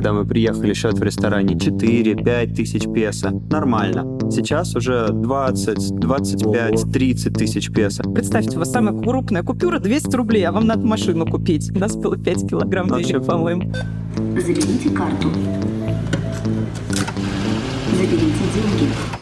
когда мы приехали счет в ресторане 4-5 тысяч песо. Нормально. Сейчас уже 20, 25, 30 тысяч песо. Представьте, у вас самая крупная купюра 200 рублей, а вам надо машину купить. У нас было 5 килограмм денег, по-моему. Заберите карту. Заберите деньги.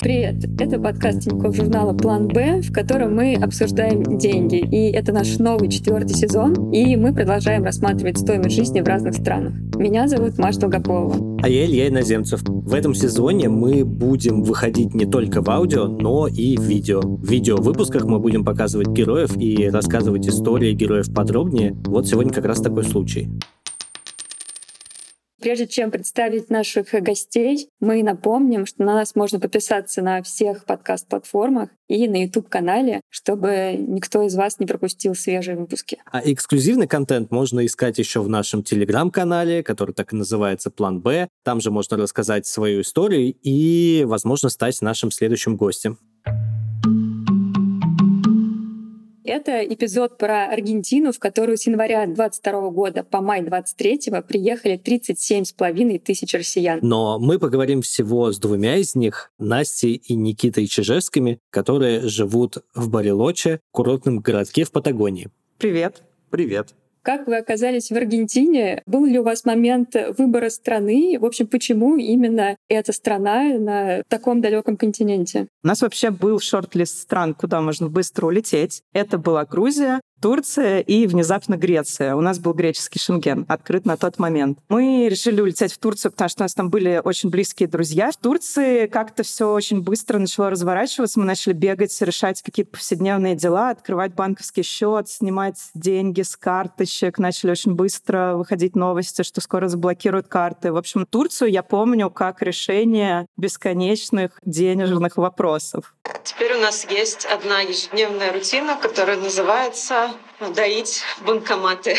Привет! Это подкаст Тинькофф журнала «План Б», в котором мы обсуждаем деньги. И это наш новый четвертый сезон, и мы продолжаем рассматривать стоимость жизни в разных странах. Меня зовут Маша Долгополова. А я Илья Иноземцев. В этом сезоне мы будем выходить не только в аудио, но и в видео. В видео-выпусках мы будем показывать героев и рассказывать истории героев подробнее. Вот сегодня как раз такой случай. Прежде чем представить наших гостей, мы напомним, что на нас можно подписаться на всех подкаст-платформах и на YouTube-канале, чтобы никто из вас не пропустил свежие выпуски. А эксклюзивный контент можно искать еще в нашем Телеграм-канале, который так и называется «План Б». Там же можно рассказать свою историю и, возможно, стать нашим следующим гостем. Это эпизод про Аргентину, в которую с января 22 года по май 23 приехали 37,5 тысяч россиян. Но мы поговорим всего с двумя из них, Настей и Никитой Чижевскими, которые живут в Барелоче, курортном городке в Патагонии. Привет. Привет. Как вы оказались в Аргентине? Был ли у вас момент выбора страны? В общем, почему именно эта страна на таком далеком континенте? У нас вообще был шорт-лист стран, куда можно быстро улететь. Это была Грузия, Турция и внезапно Греция. У нас был греческий шенген, открыт на тот момент. Мы решили улететь в Турцию, потому что у нас там были очень близкие друзья. В Турции как-то все очень быстро начало разворачиваться. Мы начали бегать, решать какие-то повседневные дела, открывать банковский счет, снимать деньги с карточек. Начали очень быстро выходить новости, что скоро заблокируют карты. В общем, Турцию я помню как решение бесконечных денежных вопросов. Теперь у нас есть одна ежедневная рутина, которая называется доить банкоматы.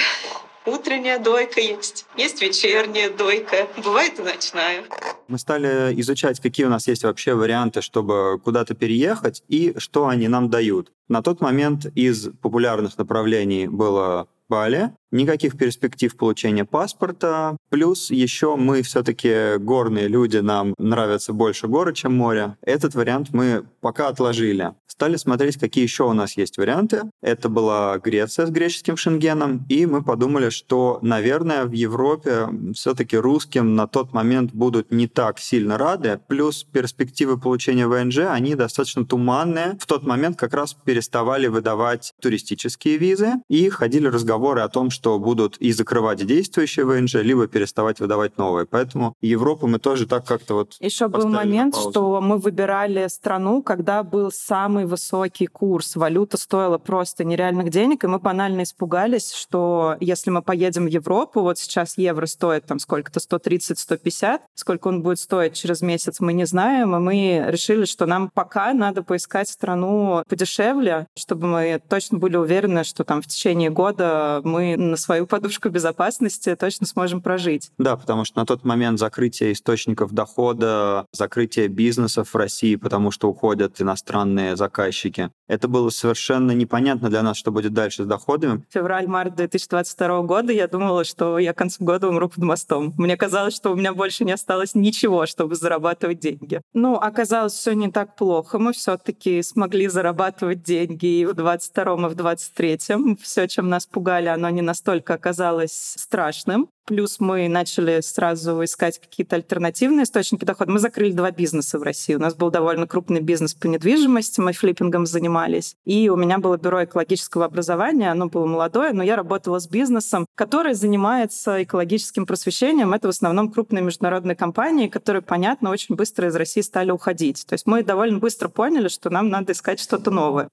Утренняя дойка есть, есть вечерняя дойка, бывает и ночная. Мы стали изучать, какие у нас есть вообще варианты, чтобы куда-то переехать и что они нам дают. На тот момент из популярных направлений было Бали, никаких перспектив получения паспорта. Плюс еще мы все-таки горные люди, нам нравятся больше горы, чем море. Этот вариант мы пока отложили. Стали смотреть, какие еще у нас есть варианты. Это была Греция с греческим шенгеном, и мы подумали, что, наверное, в Европе все-таки русским на тот момент будут не так сильно рады. Плюс перспективы получения ВНЖ, они достаточно туманные. В тот момент как раз переставали выдавать туристические визы, и ходили разговоры о том, что будут и закрывать действующие ВНЖ, либо переставать выдавать новые. Поэтому Европу мы тоже так как-то вот Еще был момент, что мы выбирали страну, когда был самый высокий курс. Валюта стоила просто нереальных денег, и мы банально испугались, что если мы поедем в Европу, вот сейчас евро стоит там сколько-то, 130-150, сколько он будет стоить через месяц, мы не знаем, и мы решили, что нам пока надо поискать страну подешевле, чтобы мы точно были уверены, что там в течение года мы на свою подушку безопасности точно сможем прожить. Да, потому что на тот момент закрытие источников дохода, закрытие бизнесов в России, потому что уходят иностранные заказчики, это было совершенно непонятно для нас, что будет дальше с доходами. Февраль-март 2022 года я думала, что я к концу года умру под мостом. Мне казалось, что у меня больше не осталось ничего, чтобы зарабатывать деньги. Ну, оказалось, все не так плохо. Мы все-таки смогли зарабатывать деньги и в 22 и в 23 Все, чем нас пугали, оно не настолько оказалось страшным. Плюс мы начали сразу искать какие-то альтернативные источники дохода. Мы закрыли два бизнеса в России. У нас был довольно крупный бизнес по недвижимости, мы флиппингом занимались. И у меня было бюро экологического образования, оно было молодое, но я работала с бизнесом, который занимается экологическим просвещением. Это в основном крупные международные компании, которые, понятно, очень быстро из России стали уходить. То есть мы довольно быстро поняли, что нам надо искать что-то новое.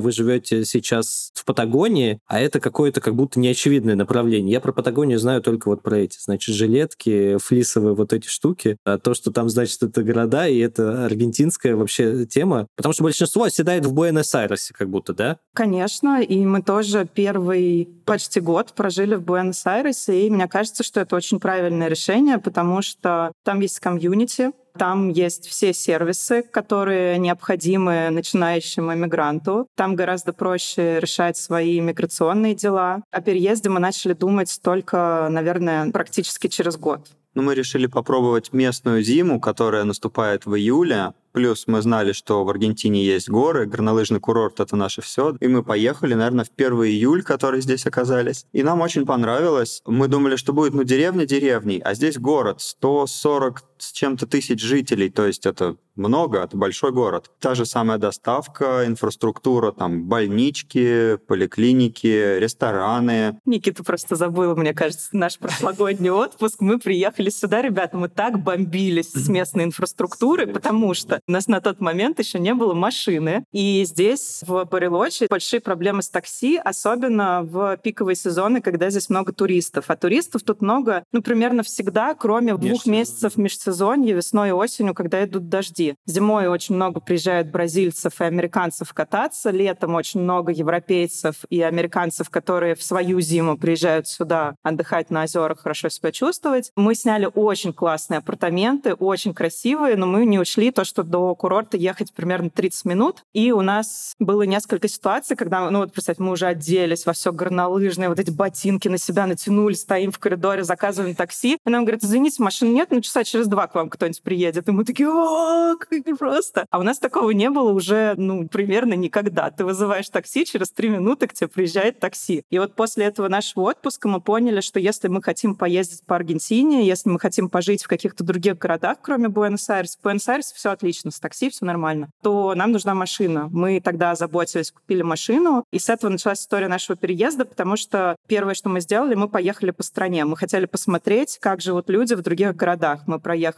Вы живете сейчас в Патагонии, а это какое-то как будто неочевидное направление. Я про Патагонию знаю только вот про эти, значит, жилетки, флисовые вот эти штуки. А то, что там, значит, это города, и это аргентинская вообще тема. Потому что большинство оседает в Буэнос-Айресе как будто, да? Конечно, и мы тоже первый почти год прожили в Буэнос-Айресе, и мне кажется, что это очень правильное решение, потому что там есть комьюнити, Там есть все сервисы, которые необходимы начинающему иммигранту. Там гораздо проще решать свои миграционные дела. О переезде мы начали думать только, наверное, практически через год. Ну, мы решили попробовать местную зиму, которая наступает в июле, Плюс мы знали, что в Аргентине есть горы, горнолыжный курорт — это наше все. И мы поехали, наверное, в 1 июль, которые здесь оказались. И нам очень понравилось. Мы думали, что будет, ну, деревня деревней, а здесь город, 140 с чем-то тысяч жителей, то есть это много, это большой город. Та же самая доставка, инфраструктура, там, больнички, поликлиники, рестораны. Никита просто забыл, мне кажется, наш прошлогодний отпуск. Мы приехали сюда, ребята, мы так бомбились с местной инфраструктурой, потому что у нас на тот момент еще не было машины. И здесь, в Барелоче, большие проблемы с такси, особенно в пиковые сезоны, когда здесь много туристов. А туристов тут много, ну, примерно всегда, кроме двух месяцев межсезонья, весной и осенью, когда идут дожди. Зимой очень много приезжают бразильцев и американцев кататься, летом очень много европейцев и американцев, которые в свою зиму приезжают сюда отдыхать на озерах, хорошо себя чувствовать. Мы сняли очень классные апартаменты, очень красивые, но мы не учли то, что до курорта ехать примерно 30 минут. И у нас было несколько ситуаций, когда, ну вот, представьте, мы уже оделись во все горнолыжное, вот эти ботинки на себя натянули, стоим в коридоре, заказываем такси. И нам говорят, извините, машин нет, ну часа через два к вам кто-нибудь приедет. И мы такие, о, как просто. А у нас такого не было уже, ну, примерно никогда. Ты вызываешь такси, через три минуты к тебе приезжает такси. И вот после этого нашего отпуска мы поняли, что если мы хотим поездить по Аргентине, если мы хотим пожить в каких-то других городах, кроме Буэнос-Айреса, в Буэнос-Айресе все отлично, с такси все нормально, то нам нужна машина. Мы тогда заботились, купили машину, и с этого началась история нашего переезда, потому что первое, что мы сделали, мы поехали по стране. Мы хотели посмотреть, как живут люди в других городах. Мы проехали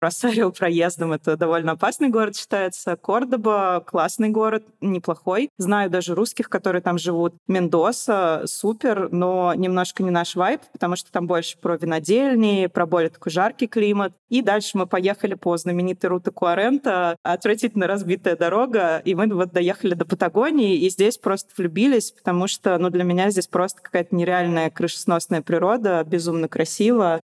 Росарио проездом, это довольно опасный город считается. Кордоба — классный город, неплохой. Знаю даже русских, которые там живут. Мендоса — супер, но немножко не наш вайб, потому что там больше про винодельни, про более такой жаркий климат. И дальше мы поехали по знаменитой руте Куарента, отвратительно разбитая дорога, и мы вот доехали до Патагонии, и здесь просто влюбились, потому что, ну, для меня здесь просто какая-то нереальная крышесносная природа, безумно красиво.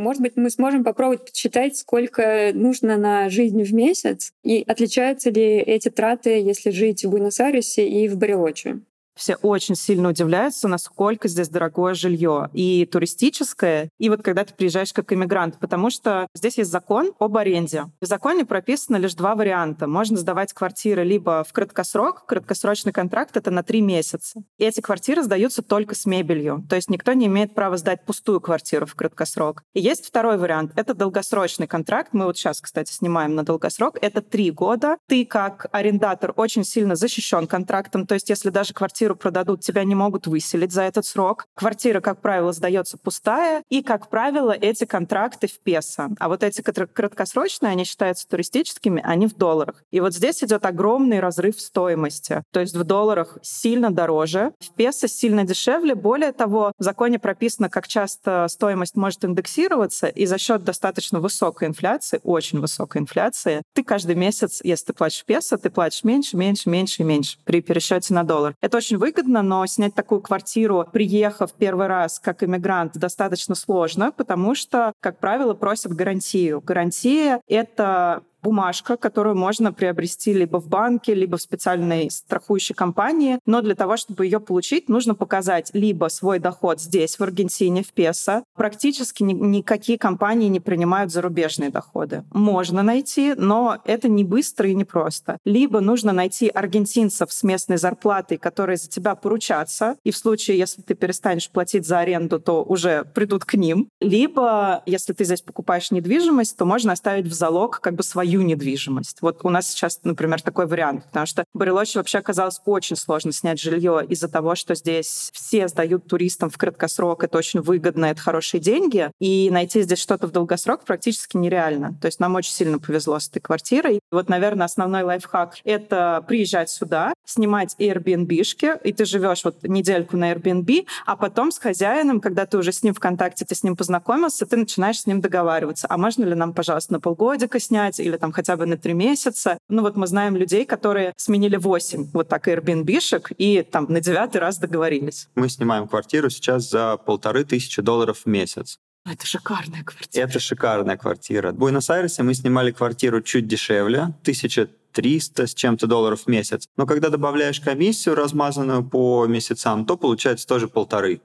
Может быть, мы сможем попробовать подсчитать, сколько нужно на жизнь в месяц, и отличаются ли эти траты, если жить в Буэнос-Айресе и в Барелоче? Все очень сильно удивляются, насколько здесь дорогое жилье. И туристическое, и вот когда ты приезжаешь как иммигрант, потому что здесь есть закон об аренде. В законе прописано лишь два варианта. Можно сдавать квартиры либо в краткосрок, краткосрочный контракт — это на три месяца. И эти квартиры сдаются только с мебелью. То есть никто не имеет права сдать пустую квартиру в краткосрок. И есть второй вариант — это долгосрочный контракт. Мы вот сейчас, кстати, снимаем на долгосрок. Это три года. Ты как арендатор очень сильно защищен контрактом. То есть если даже квартира квартиру продадут, тебя не могут выселить за этот срок. Квартира, как правило, сдается пустая, и, как правило, эти контракты в песо. А вот эти краткосрочные, они считаются туристическими, они в долларах. И вот здесь идет огромный разрыв в стоимости. То есть в долларах сильно дороже, в песо сильно дешевле. Более того, в законе прописано, как часто стоимость может индексироваться, и за счет достаточно высокой инфляции, очень высокой инфляции, ты каждый месяц, если ты платишь песо, ты платишь меньше, меньше, меньше меньше при пересчете на доллар. Это очень выгодно, но снять такую квартиру, приехав первый раз как иммигрант, достаточно сложно, потому что, как правило, просят гарантию. Гарантия — это бумажка, которую можно приобрести либо в банке, либо в специальной страхующей компании. Но для того, чтобы ее получить, нужно показать либо свой доход здесь, в Аргентине, в песо. Практически ни- никакие компании не принимают зарубежные доходы. Можно найти, но это не быстро и не просто. Либо нужно найти аргентинцев с местной зарплатой, которые за тебя поручатся, и в случае, если ты перестанешь платить за аренду, то уже придут к ним. Либо, если ты здесь покупаешь недвижимость, то можно оставить в залог как бы свою свою недвижимость. Вот у нас сейчас, например, такой вариант, потому что в Барелоче вообще оказалось очень сложно снять жилье из-за того, что здесь все сдают туристам в краткосрок, это очень выгодно, это хорошие деньги, и найти здесь что-то в долгосрок практически нереально. То есть нам очень сильно повезло с этой квартирой. И вот, наверное, основной лайфхак — это приезжать сюда, снимать Airbnb-шки, и ты живешь вот недельку на Airbnb, а потом с хозяином, когда ты уже с ним в контакте, ты с ним познакомился, ты начинаешь с ним договариваться. А можно ли нам, пожалуйста, на полгодика снять или там хотя бы на три месяца. Ну вот мы знаем людей, которые сменили 8 вот так Airbnb-шек и там на девятый раз договорились. Мы снимаем квартиру сейчас за полторы тысячи долларов в месяц. Это шикарная квартира. Это шикарная квартира. В Буэнос-Айресе мы снимали квартиру чуть дешевле, 1300 с чем-то долларов в месяц. Но когда добавляешь комиссию, размазанную по месяцам, то получается тоже полторы.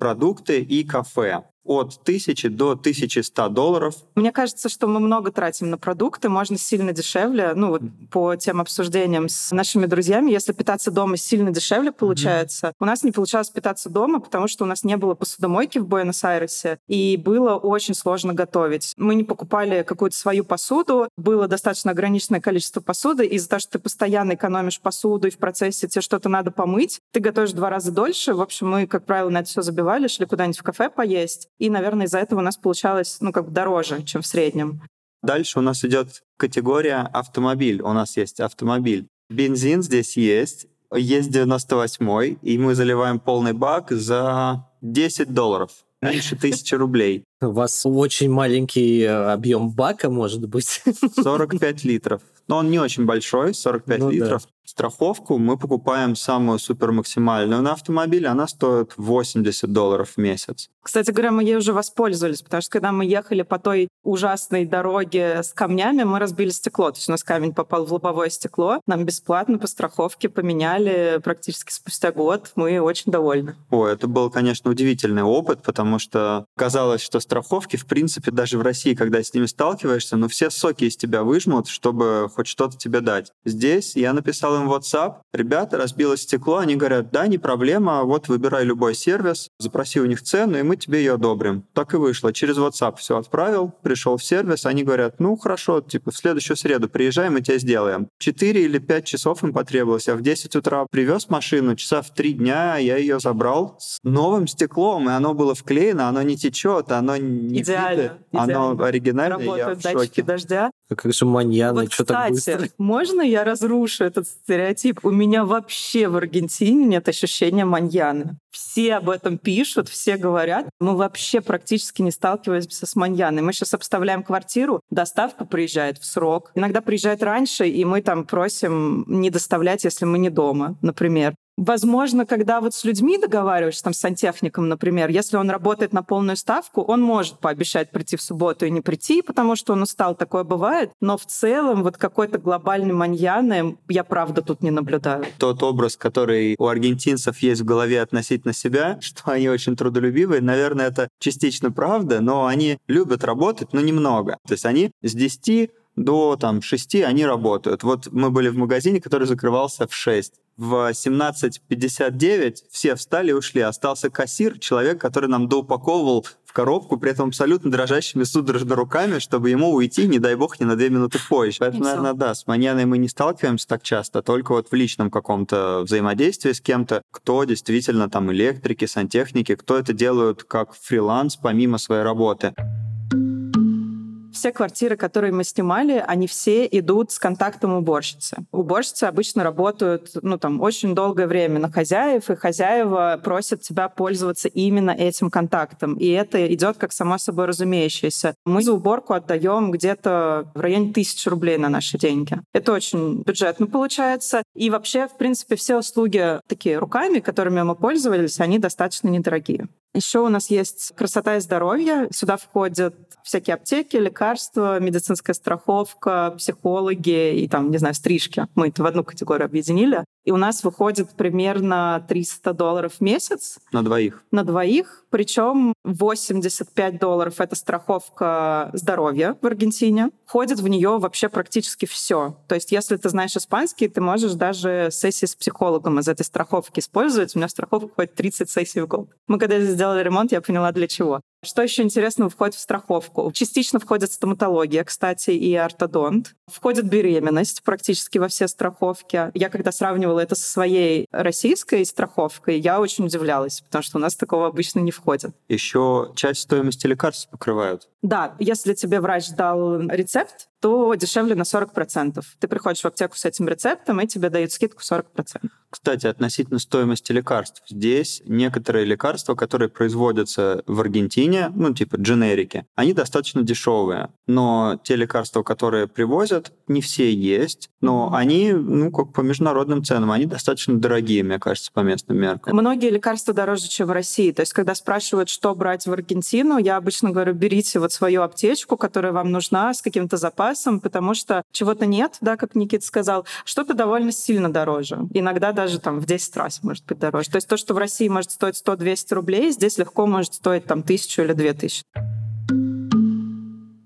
Продукты и кафе от 1000 до 1100 долларов. Мне кажется, что мы много тратим на продукты, можно сильно дешевле. Ну, вот по тем обсуждениям с нашими друзьями, если питаться дома сильно дешевле получается. Mm-hmm. У нас не получалось питаться дома, потому что у нас не было посудомойки в Буэнос-Айресе, и было очень сложно готовить. Мы не покупали какую-то свою посуду, было достаточно ограниченное количество посуды, из-за того, что ты постоянно экономишь посуду, и в процессе тебе что-то надо помыть, ты готовишь два раза дольше. В общем, мы, как правило, на это все забивали, шли куда-нибудь в кафе поесть. И, наверное, из-за этого у нас получалось, ну, как бы дороже, чем в среднем. Дальше у нас идет категория автомобиль. У нас есть автомобиль. Бензин здесь есть. Есть 98 и мы заливаем полный бак за 10 долларов. Меньше тысячи рублей. У вас очень маленький э, объем бака, может быть. 45 литров. Но он не очень большой, 45 ну, литров. Да. Страховку мы покупаем самую супер максимальную на автомобиле, она стоит 80 долларов в месяц. Кстати говоря, мы ей уже воспользовались, потому что когда мы ехали по той ужасной дороге с камнями, мы разбили стекло. То есть у нас камень попал в лобовое стекло, нам бесплатно по страховке поменяли практически спустя год. Мы очень довольны. О, это был, конечно, удивительный опыт, потому что казалось, что страховки, в принципе, даже в России, когда с ними сталкиваешься, ну все соки из тебя выжмут, чтобы хоть что-то тебе дать. Здесь я написал им WhatsApp, ребята, разбилось стекло, они говорят, да, не проблема, вот выбирай любой сервис, запроси у них цену, и мы тебе ее одобрим. Так и вышло. Через WhatsApp все отправил, пришел в сервис, они говорят, ну хорошо, типа в следующую среду приезжай, мы тебя сделаем. Четыре или пять часов им потребовалось, а в 10 утра привез машину, часа в три дня я ее забрал с новым стеклом, и оно было вклеено, оно не течет, оно не идеально, оно оригинальное, Работают я в датчики дождя. Как же маньяны, вот, что так быстро. можно я разрушу этот стереотип? У меня вообще в Аргентине нет ощущения маньяны. Все об этом пишут, все говорят. Мы вообще практически не сталкиваемся с маньяной. Мы сейчас обставляем квартиру, доставка приезжает в срок. Иногда приезжает раньше, и мы там просим не доставлять, если мы не дома, например. Возможно, когда вот с людьми договариваешься, там, с сантехником, например, если он работает на полную ставку, он может пообещать прийти в субботу и не прийти, потому что он устал, такое бывает. Но в целом вот какой-то глобальный маньяны я, правда, тут не наблюдаю. Тот образ, который у аргентинцев есть в голове относительно себя, что они очень трудолюбивые, наверное, это частично правда, но они любят работать, но немного. То есть они с 10 до там, 6 они работают. Вот мы были в магазине, который закрывался в 6 в 17.59 все встали и ушли. Остался кассир, человек, который нам доупаковывал в коробку, при этом абсолютно дрожащими судорожно руками, чтобы ему уйти, не дай бог, не на две минуты позже. Поэтому, наверное, да, с маньяной мы не сталкиваемся так часто, только вот в личном каком-то взаимодействии с кем-то, кто действительно там электрики, сантехники, кто это делают как фриланс помимо своей работы все квартиры, которые мы снимали, они все идут с контактом уборщицы. Уборщицы обычно работают, ну, там, очень долгое время на хозяев, и хозяева просят тебя пользоваться именно этим контактом. И это идет как само собой разумеющееся. Мы за уборку отдаем где-то в районе тысячи рублей на наши деньги. Это очень бюджетно получается. И вообще, в принципе, все услуги такие руками, которыми мы пользовались, они достаточно недорогие. Еще у нас есть красота и здоровье. Сюда входят всякие аптеки, лекарства, медицинская страховка, психологи и там, не знаю, стрижки. Мы это в одну категорию объединили. И у нас выходит примерно 300 долларов в месяц. На двоих? На двоих. Причем 85 долларов — это страховка здоровья в Аргентине. Входит в нее вообще практически все. То есть если ты знаешь испанский, ты можешь даже сессии с психологом из этой страховки использовать. У меня страховка входит 30 сессий в год. Мы когда сделали ремонт, я поняла, для чего. Что еще интересного входит в страховку? Частично входит стоматология, кстати, и ортодонт. Входит беременность практически во все страховки. Я когда сравнивала это со своей российской страховкой, я очень удивлялась, потому что у нас такого обычно не входит. Еще часть стоимости лекарств покрывают. Да, если тебе врач дал рецепт, то дешевле на 40%. Ты приходишь в аптеку с этим рецептом, и тебе дают скидку 40%. Кстати, относительно стоимости лекарств. Здесь некоторые лекарства, которые производятся в Аргентине, ну, типа дженерики, они достаточно дешевые. Но те лекарства, которые привозят, не все есть, но они, ну, как по международным ценам, они достаточно дорогие, мне кажется, по местным меркам. Многие лекарства дороже, чем в России. То есть, когда спрашивают, что брать в Аргентину, я обычно говорю, берите вот свою аптечку, которая вам нужна, с каким-то запасом, потому что чего-то нет, да, как Никит сказал, что-то довольно сильно дороже. Иногда даже там в 10 раз может быть дороже. То есть то, что в России может стоить 100-200 рублей, здесь легко может стоить там тысячу или две тысячи.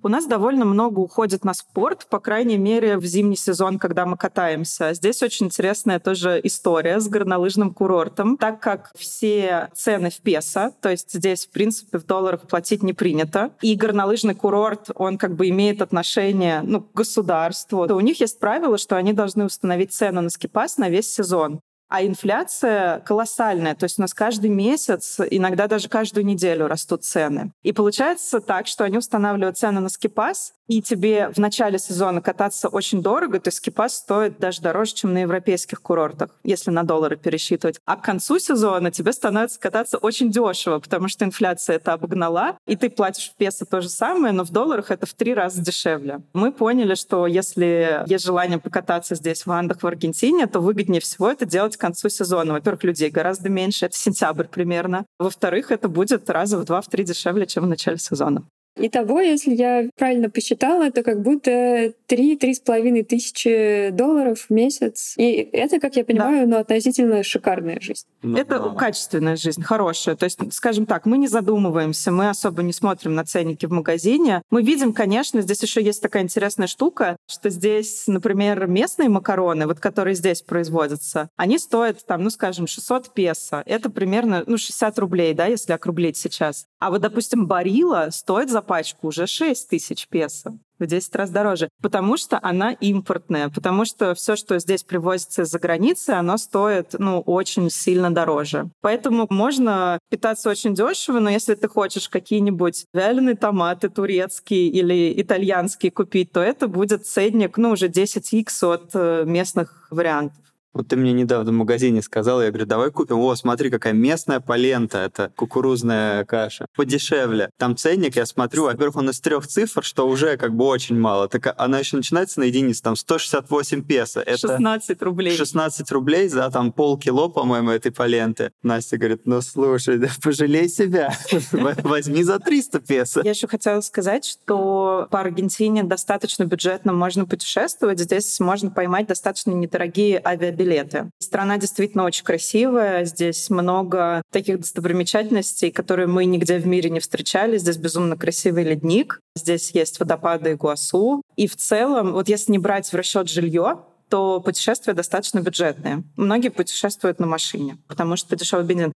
У нас довольно много уходит на спорт, по крайней мере, в зимний сезон, когда мы катаемся. Здесь очень интересная тоже история с горнолыжным курортом, так как все цены в песо, то есть здесь, в принципе, в долларах платить не принято, и горнолыжный курорт, он как бы имеет отношение ну, к государству, то у них есть правило, что они должны установить цену на скипас на весь сезон. А инфляция колоссальная. То есть у нас каждый месяц, иногда даже каждую неделю растут цены. И получается так, что они устанавливают цены на скипас, и тебе в начале сезона кататься очень дорого, то есть скипас стоит даже дороже, чем на европейских курортах, если на доллары пересчитывать. А к концу сезона тебе становится кататься очень дешево, потому что инфляция это обогнала, и ты платишь в песо то же самое, но в долларах это в три раза дешевле. Мы поняли, что если есть желание покататься здесь в Андах, в Аргентине, то выгоднее всего это делать к концу сезона. Во-первых, людей гораздо меньше, это сентябрь примерно. Во-вторых, это будет раза в два-в три дешевле, чем в начале сезона. Итого, если я правильно посчитала, это как будто 3-3,5 тысячи долларов в месяц. И это, как я понимаю, да. ну, относительно шикарная жизнь. Ну, это да. качественная жизнь, хорошая. То есть, скажем так, мы не задумываемся, мы особо не смотрим на ценники в магазине. Мы видим, конечно, здесь еще есть такая интересная штука, что здесь, например, местные макароны, вот которые здесь производятся, они стоят, там, ну, скажем, 600 песо. Это примерно, ну, 60 рублей, да, если округлить сейчас. А вот, допустим, барила стоит за пачку уже 6 тысяч песо в 10 раз дороже, потому что она импортная, потому что все, что здесь привозится из-за границы, оно стоит, ну, очень сильно дороже. Поэтому можно питаться очень дешево, но если ты хочешь какие-нибудь вяленые томаты турецкие или итальянские купить, то это будет ценник, ну, уже 10x от э, местных вариантов. Вот ты мне недавно в магазине сказал, я говорю, давай купим, о, смотри, какая местная полента, это кукурузная каша, подешевле. Там ценник, я смотрю, во-первых, он из трех цифр, что уже как бы очень мало. Так она еще начинается на единице, там 168 песо. Это 16 рублей. 16 рублей за там полкило, по-моему, этой поленты. Настя говорит, ну слушай, да пожалей себя, возьми за 300 песо. Я еще хотела сказать, что по Аргентине достаточно бюджетно можно путешествовать. Здесь можно поймать достаточно недорогие авиабилеты билеты. Страна действительно очень красивая, здесь много таких достопримечательностей, которые мы нигде в мире не встречали. Здесь безумно красивый ледник, здесь есть водопады Игуасу. И в целом, вот если не брать в расчет жилье, то путешествия достаточно бюджетные. Многие путешествуют на машине, потому что дешевый бензин.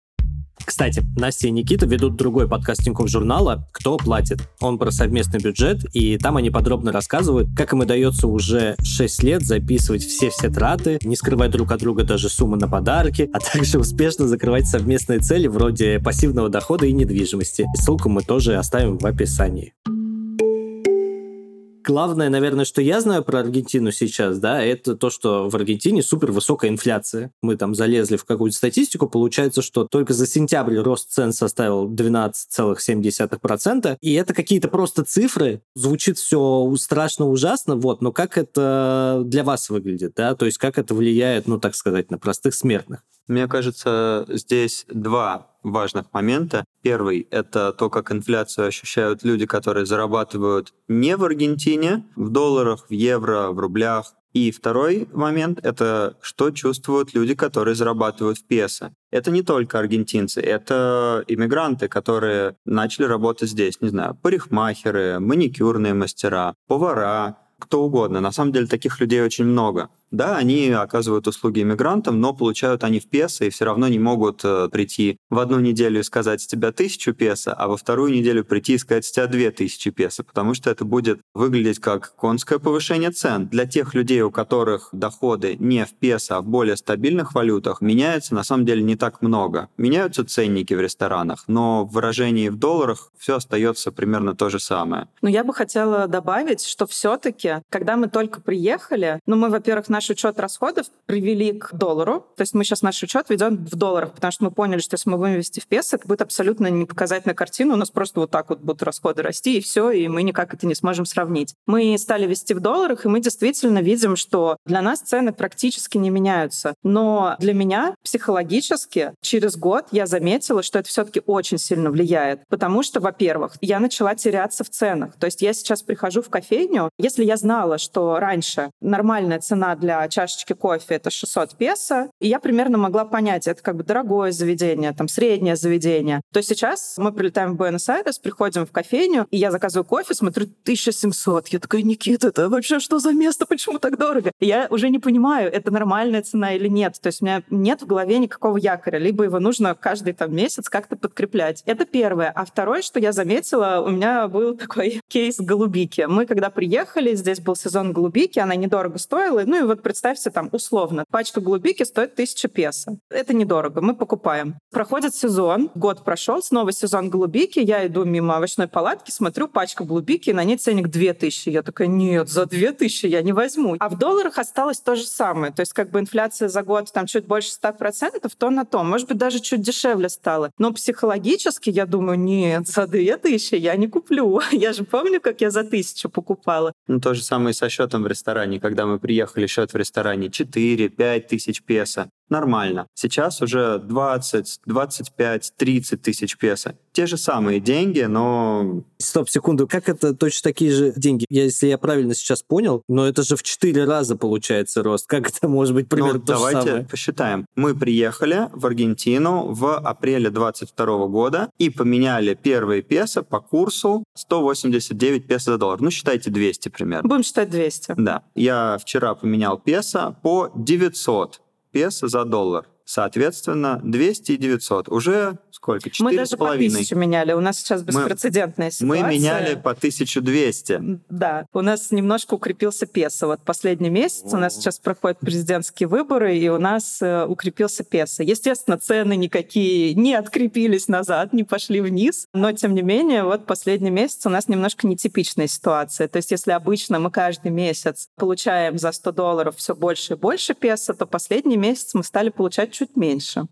Кстати, Настя и Никита ведут другой подкаст Тинькофф журнала «Кто платит?». Он про совместный бюджет, и там они подробно рассказывают, как им удается уже 6 лет записывать все-все траты, не скрывать друг от друга даже суммы на подарки, а также успешно закрывать совместные цели вроде пассивного дохода и недвижимости. Ссылку мы тоже оставим в описании. Главное, наверное, что я знаю про Аргентину сейчас, да, это то, что в Аргентине супер высокая инфляция. Мы там залезли в какую-то статистику, получается, что только за сентябрь рост цен составил 12,7%, и это какие-то просто цифры, звучит все страшно ужасно, вот, но как это для вас выглядит, да, то есть как это влияет, ну, так сказать, на простых смертных? Мне кажется, здесь два важных момента. Первый — это то, как инфляцию ощущают люди, которые зарабатывают не в Аргентине, в долларах, в евро, в рублях. И второй момент — это что чувствуют люди, которые зарабатывают в песо. Это не только аргентинцы, это иммигранты, которые начали работать здесь, не знаю, парикмахеры, маникюрные мастера, повара, кто угодно. На самом деле таких людей очень много. Да, они оказывают услуги иммигрантам, но получают они в песо и все равно не могут э, прийти в одну неделю и сказать с тебя тысячу песо, а во вторую неделю прийти и сказать с тебя две тысячи песо, потому что это будет выглядеть как конское повышение цен. Для тех людей, у которых доходы не в песо, а в более стабильных валютах, меняется на самом деле не так много. Меняются ценники в ресторанах, но в выражении в долларах все остается примерно то же самое. Но я бы хотела добавить, что все-таки, когда мы только приехали, ну, мы, во-первых, наш учет расходов привели к доллару. То есть мы сейчас наш учет ведем в долларах, потому что мы поняли, что если мы будем вести в песо, это будет абсолютно не показательная картина. У нас просто вот так вот будут расходы расти, и все, и мы никак это не сможем сравнить. Мы стали вести в долларах, и мы действительно видим, что для нас цены практически не меняются. Но для меня психологически через год я заметила, что это все-таки очень сильно влияет. Потому что, во-первых, я начала теряться в ценах. То есть я сейчас прихожу в кофейню, если я знала, что раньше нормальная цена для чашечки кофе это 600 песо, и я примерно могла понять, это как бы дорогое заведение, там среднее заведение, то сейчас мы прилетаем в Буэнос-Айрес, приходим в кофейню, и я заказываю кофе, смотрю 1700. Я такая, Никита, это вообще что за место, почему так дорого? Я уже не понимаю, это нормальная цена или нет. То есть у меня нет в голове никакого якоря, либо его нужно каждый там месяц как-то подкреплять. Это первое. А второе, что я заметила, у меня был такой кейс голубики. Мы когда приехали, здесь был сезон голубики, она недорого стоила. Ну и вот представьте, там, условно, пачка голубики стоит 1000 песо. Это недорого, мы покупаем. Проходит сезон, год прошел, снова сезон голубики, я иду мимо овощной палатки, смотрю, пачка голубики, на ней ценник 2000. Я такая, нет, за 2000 я не возьму. А в долларах осталось то же самое. То есть как бы инфляция за год там чуть больше 100%, то на то. Может быть, даже чуть дешевле стало. Но психологически я думаю, нет, за 2000 я не куплю. Я же помню, как я за 1000 покупала. Ну, то же самое со счетом в ресторане. Когда мы приехали, счет в ресторане 4-5 тысяч песо нормально. Сейчас уже 20, 25, 30 тысяч песо. Те же самые деньги, но... Стоп, секунду. Как это точно такие же деньги? Я, если я правильно сейчас понял, но это же в 4 раза получается рост. Как это может быть примерно ну, то давайте же самое? посчитаем. Мы приехали в Аргентину в апреле 22 года и поменяли первые песо по курсу 189 песо за доллар. Ну, считайте 200 примерно. Будем считать 200. Да. Я вчера поменял песо по 900 песо за доллар. Соответственно, 200 и 900. Уже сколько? 4,5. Мы даже по тысячу меняли. У нас сейчас беспрецедентная мы, ситуация. Мы меняли по 1200. Да. У нас немножко укрепился песо. Вот последний месяц О. у нас сейчас проходят президентские выборы, и у нас э, укрепился песо. Естественно, цены никакие не открепились назад, не пошли вниз. Но, тем не менее, вот последний месяц у нас немножко нетипичная ситуация. То есть, если обычно мы каждый месяц получаем за 100 долларов все больше и больше песо, то последний месяц мы стали получать чуть меньше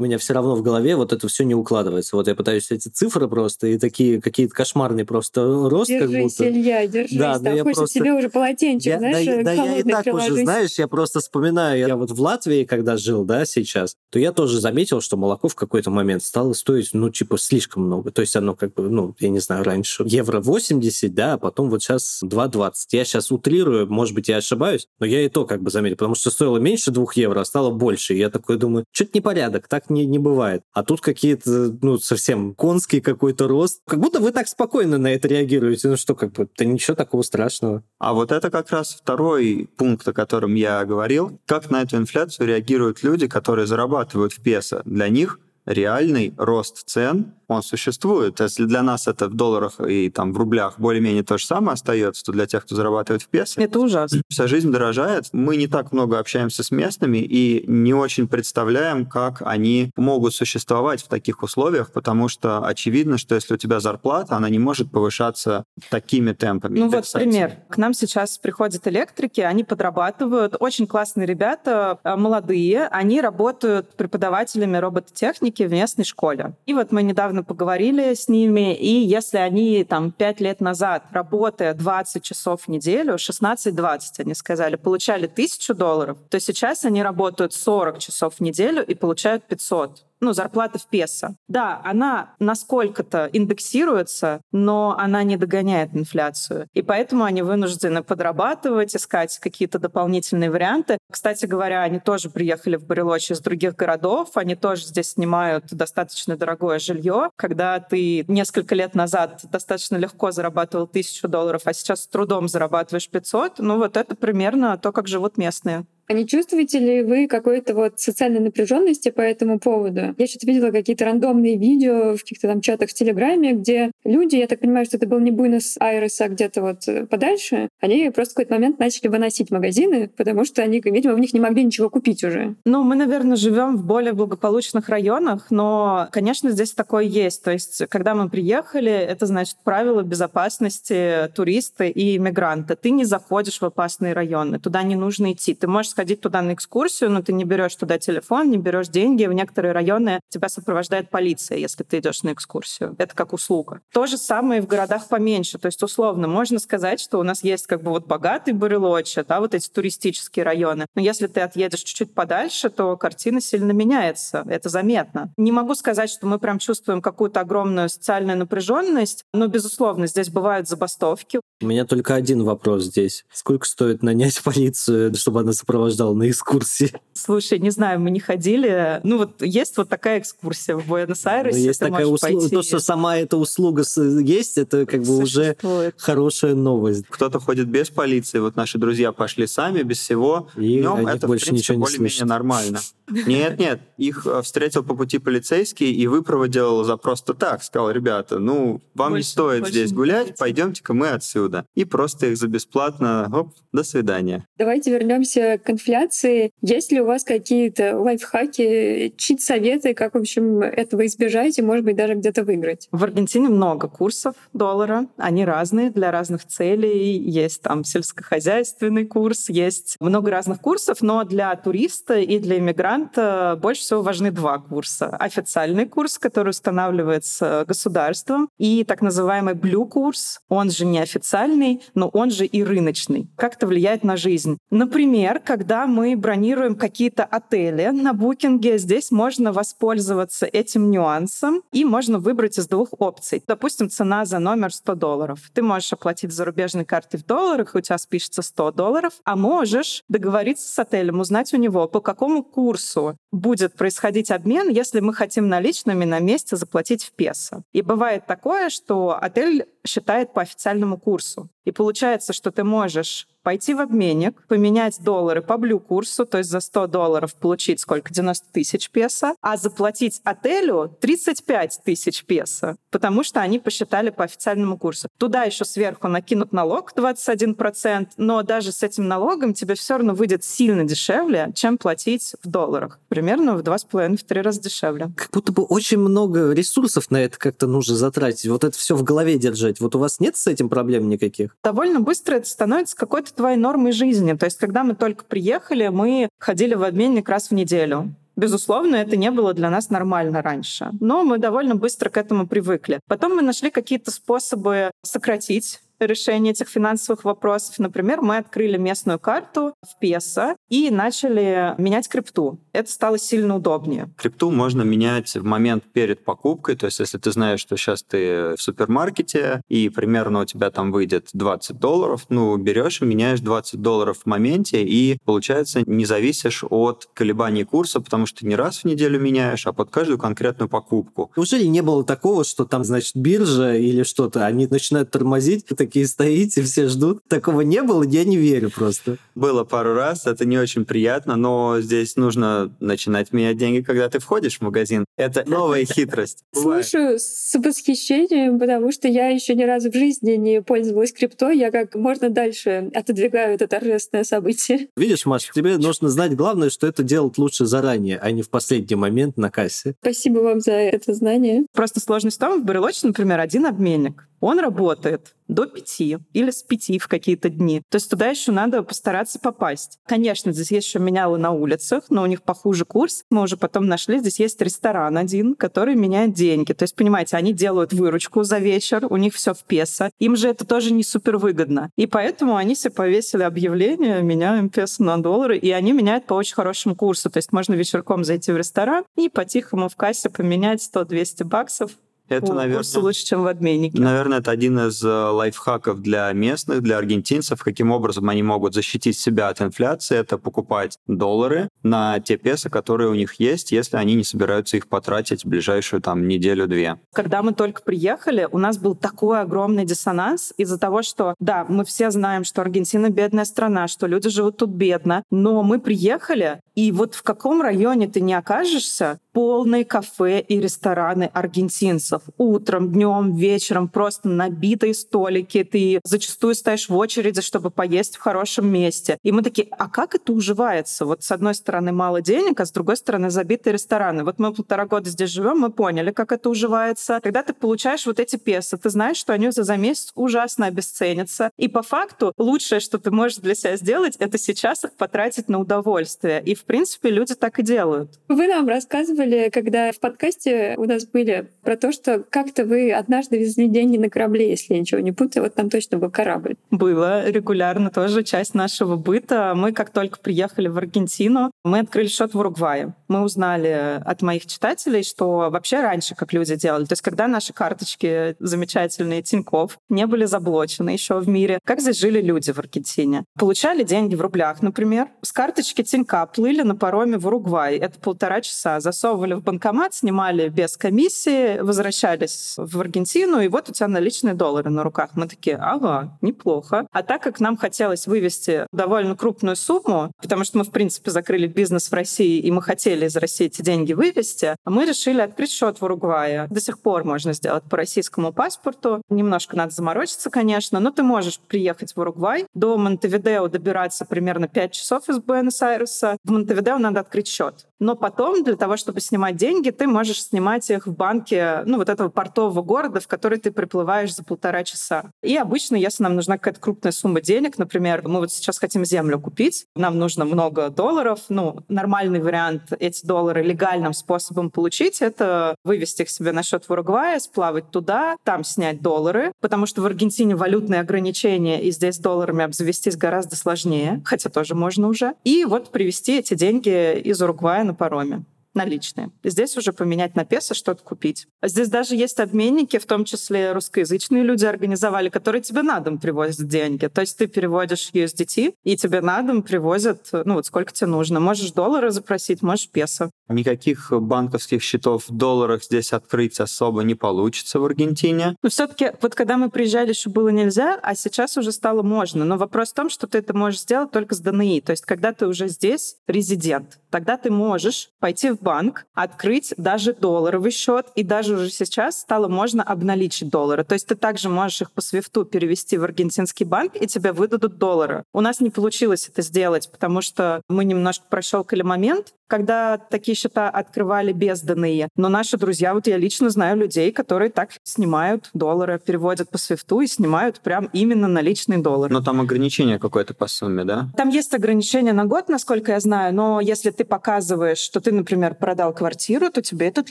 у меня все равно в голове вот это все не укладывается. Вот я пытаюсь эти цифры просто и такие какие-то кошмарные просто рост держись, как будто. Илья, держись. Да, да, я просто... себе уже полотенчик, я, знаешь, Да, да я и так приложить. уже, знаешь, я просто вспоминаю, я вот в Латвии, когда жил, да, сейчас, то я тоже заметил, что молоко в какой-то момент стало стоить, ну, типа, слишком много. То есть оно как бы, ну, я не знаю, раньше евро 80, да, а потом вот сейчас 2,20. Я сейчас утрирую, может быть, я ошибаюсь, но я и то как бы заметил, потому что стоило меньше 2 евро, а стало больше. И я такой думаю, что-то непорядок, так не, не бывает. А тут какие-то, ну, совсем конский какой-то рост. Как будто вы так спокойно на это реагируете. Ну что, как бы, да ничего такого страшного. А вот это как раз второй пункт, о котором я говорил. Как на эту инфляцию реагируют люди, которые зарабатывают в песо? Для них реальный рост цен он существует. Если для нас это в долларах и там в рублях более-менее то же самое остается, то для тех, кто зарабатывает в песо... Это ужасно. Вся жизнь дорожает. Мы не так много общаемся с местными и не очень представляем, как они могут существовать в таких условиях, потому что очевидно, что если у тебя зарплата, она не может повышаться такими темпами. Ну вот пример. К нам сейчас приходят электрики, они подрабатывают. Очень классные ребята, э, молодые. Они работают преподавателями робототехники в местной школе. И вот мы недавно поговорили с ними, и если они там 5 лет назад, работая 20 часов в неделю, 16-20, они сказали, получали 1000 долларов, то сейчас они работают 40 часов в неделю и получают 500. Ну, зарплата в песо. Да, она насколько-то индексируется, но она не догоняет инфляцию. И поэтому они вынуждены подрабатывать, искать какие-то дополнительные варианты. Кстати говоря, они тоже приехали в Барелочи из других городов, они тоже здесь снимают достаточно дорогое жилье. Когда ты несколько лет назад достаточно легко зарабатывал тысячу долларов, а сейчас с трудом зарабатываешь 500, ну вот это примерно то, как живут местные. А не чувствуете ли вы какой-то вот социальной напряженности по этому поводу? Я что-то видела какие-то рандомные видео в каких-то там чатах в Телеграме, где люди, я так понимаю, что это был не Буэнос-Айрес, а где-то вот э, подальше, они просто в какой-то момент начали выносить магазины, потому что они, видимо, в них не могли ничего купить уже. Ну, мы, наверное, живем в более благополучных районах, но, конечно, здесь такое есть. То есть, когда мы приехали, это значит правила безопасности туристы и иммигранты. Ты не заходишь в опасные районы, туда не нужно идти. Ты можешь сходить туда на экскурсию, но ты не берешь туда телефон, не берешь деньги. В некоторые районы тебя сопровождает полиция, если ты идешь на экскурсию. Это как услуга. То же самое и в городах поменьше. То есть, условно, можно сказать, что у нас есть как бы вот богатый Барелочи, да, вот эти туристические районы. Но если ты отъедешь чуть-чуть подальше, то картина сильно меняется. Это заметно. Не могу сказать, что мы прям чувствуем какую-то огромную социальную напряженность, но, безусловно, здесь бывают забастовки. У меня только один вопрос здесь. Сколько стоит нанять полицию, чтобы она сопровождала сопровождал на экскурсии. Слушай, не знаю, мы не ходили. Ну вот есть вот такая экскурсия в Буэнос-Айресе. Ну, есть такая услуга. То, что сама эта услуга есть, это как бы уже хорошая новость. Кто-то ходит без полиции. Вот наши друзья пошли сами, без всего. И Днем это, больше в принципе, более-менее нормально. Нет, нет, их э, встретил по пути полицейский и выпроводил за просто так. Сказал, ребята, ну, вам больше, не стоит здесь гулять, пойдемте-ка мы отсюда. И просто их за бесплатно, оп, до свидания. Давайте вернемся к инфляции. Есть ли у вас какие-то лайфхаки, чит-советы, как, в общем, этого избежать и, может быть, даже где-то выиграть? В Аргентине много курсов доллара. Они разные для разных целей. Есть там сельскохозяйственный курс, есть много разных курсов, но для туриста и для иммигранта больше всего важны два курса. Официальный курс, который устанавливается государством, и так называемый blue курс, он же неофициальный, но он же и рыночный. Как это влияет на жизнь? Например, когда мы бронируем какие-то отели на букинге, здесь можно воспользоваться этим нюансом и можно выбрать из двух опций. Допустим, цена за номер 100 долларов. Ты можешь оплатить зарубежной картой в долларах, у тебя спишется 100 долларов, а можешь договориться с отелем, узнать у него, по какому курсу будет происходить обмен, если мы хотим наличными на месте заплатить в песо. И бывает такое, что отель считает по официальному курсу. И получается, что ты можешь пойти в обменник, поменять доллары по блю-курсу, то есть за 100 долларов получить сколько? 90 тысяч песо, а заплатить отелю 35 тысяч песо, потому что они посчитали по официальному курсу. Туда еще сверху накинут налог 21%, но даже с этим налогом тебе все равно выйдет сильно дешевле, чем платить в долларах. Примерно в 2,5-3 раза дешевле. Как будто бы очень много ресурсов на это как-то нужно затратить. Вот это все в голове держать. Вот у вас нет с этим проблем никаких? Довольно быстро это становится какой-то твоей нормой жизни. То есть, когда мы только приехали, мы ходили в обменник раз в неделю. Безусловно, это не было для нас нормально раньше, но мы довольно быстро к этому привыкли. Потом мы нашли какие-то способы сократить решение этих финансовых вопросов. Например, мы открыли местную карту в песо и начали менять крипту. Это стало сильно удобнее. Крипту можно менять в момент перед покупкой, то есть если ты знаешь, что сейчас ты в супермаркете и примерно у тебя там выйдет 20 долларов, ну, берешь и меняешь 20 долларов в моменте и, получается, не зависишь от колебаний курса, потому что не раз в неделю меняешь, а под каждую конкретную покупку. Неужели не было такого, что там, значит, биржа или что-то, они начинают тормозить, такие стоите, все ждут. Такого не было, я не верю просто. Было пару раз, это не очень приятно, но здесь нужно начинать менять деньги, когда ты входишь в магазин. Это новая хитрость. Слушаю с восхищением, потому что я еще ни разу в жизни не пользовалась крипто. Я как можно дальше отодвигаю это торжественное событие. Видишь, Маш, тебе нужно знать главное, что это делать лучше заранее, а не в последний момент на кассе. Спасибо вам за это знание. Просто сложность в том, в Барелоче, например, один обменник он работает до пяти или с пяти в какие-то дни. То есть туда еще надо постараться попасть. Конечно, здесь есть еще менялы на улицах, но у них похуже курс. Мы уже потом нашли, здесь есть ресторан один, который меняет деньги. То есть, понимаете, они делают выручку за вечер, у них все в песо. Им же это тоже не супер выгодно. И поэтому они себе повесили объявление, меняем песо на доллары, и они меняют по очень хорошему курсу. То есть можно вечерком зайти в ресторан и по-тихому в кассе поменять 100-200 баксов это, О, наверное, лучше, чем в обменнике. Наверное, это один из э, лайфхаков для местных, для аргентинцев, каким образом они могут защитить себя от инфляции, это покупать доллары на те песо, которые у них есть, если они не собираются их потратить в ближайшую там неделю-две. Когда мы только приехали, у нас был такой огромный диссонанс из-за того, что, да, мы все знаем, что Аргентина бедная страна, что люди живут тут бедно, но мы приехали, и вот в каком районе ты не окажешься, полные кафе и рестораны аргентинцев. Утром, днем, вечером просто набитые столики. Ты зачастую стоишь в очереди, чтобы поесть в хорошем месте. И мы такие, а как это уживается? Вот с одной стороны мало денег, а с другой стороны забитые рестораны. Вот мы полтора года здесь живем, мы поняли, как это уживается. Когда ты получаешь вот эти песо, ты знаешь, что они за месяц ужасно обесценятся. И по факту лучшее, что ты можешь для себя сделать, это сейчас их потратить на удовольствие. И, в принципе, люди так и делают. Вы нам рассказывали когда в подкасте у нас были, про то, что как-то вы однажды везли деньги на корабле, если я ничего не путаю. Вот там точно был корабль. Было регулярно тоже часть нашего быта. Мы, как только приехали в Аргентину, мы открыли счет в Уругвае. Мы узнали от моих читателей, что вообще раньше как люди делали. То есть когда наши карточки замечательные Тиньков не были заблочены еще в мире, как здесь жили люди в Аргентине? Получали деньги в рублях, например. С карточки Тинька плыли на пароме в Уругвай. Это полтора часа. За засовывали в банкомат, снимали без комиссии, возвращались в Аргентину, и вот у тебя наличные доллары на руках. Мы такие, ага, неплохо. А так как нам хотелось вывести довольно крупную сумму, потому что мы, в принципе, закрыли бизнес в России, и мы хотели из России эти деньги вывести, мы решили открыть счет в Уругвае. До сих пор можно сделать по российскому паспорту. Немножко надо заморочиться, конечно, но ты можешь приехать в Уругвай. До Монтевидео добираться примерно 5 часов из Буэнос-Айреса. В Монтевидео надо открыть счет. Но потом для того, чтобы снимать деньги, ты можешь снимать их в банке, ну, вот этого портового города, в который ты приплываешь за полтора часа. И обычно, если нам нужна какая-то крупная сумма денег, например, мы вот сейчас хотим землю купить, нам нужно много долларов, ну, нормальный вариант эти доллары легальным способом получить, это вывести их себе на счет в Уругвае, сплавать туда, там снять доллары, потому что в Аргентине валютные ограничения, и здесь долларами обзавестись гораздо сложнее, хотя тоже можно уже. И вот привести эти деньги из Уругвая на пароме наличные. Здесь уже поменять на песо, что-то купить. Здесь даже есть обменники, в том числе русскоязычные люди организовали, которые тебе на дом привозят деньги. То есть ты переводишь USDT, и тебе на дом привозят, ну вот сколько тебе нужно. Можешь доллары запросить, можешь песо. Никаких банковских счетов в долларах здесь открыть особо не получится в Аргентине. Но все-таки вот когда мы приезжали, еще было нельзя, а сейчас уже стало можно. Но вопрос в том, что ты это можешь сделать только с ДНИ. То есть когда ты уже здесь резидент, тогда ты можешь пойти в банк, открыть даже долларовый счет, и даже уже сейчас стало можно обналичить доллары. То есть ты также можешь их по свифту перевести в аргентинский банк, и тебе выдадут доллары. У нас не получилось это сделать, потому что мы немножко прощелкали момент, когда такие счета открывали без ДНИ. Но наши друзья, вот я лично знаю людей, которые так снимают доллары, переводят по свифту и снимают прям именно наличный доллар. Но там ограничение какое-то по сумме, да? Там есть ограничение на год, насколько я знаю, но если ты показываешь, что ты, например, продал квартиру, то тебе этот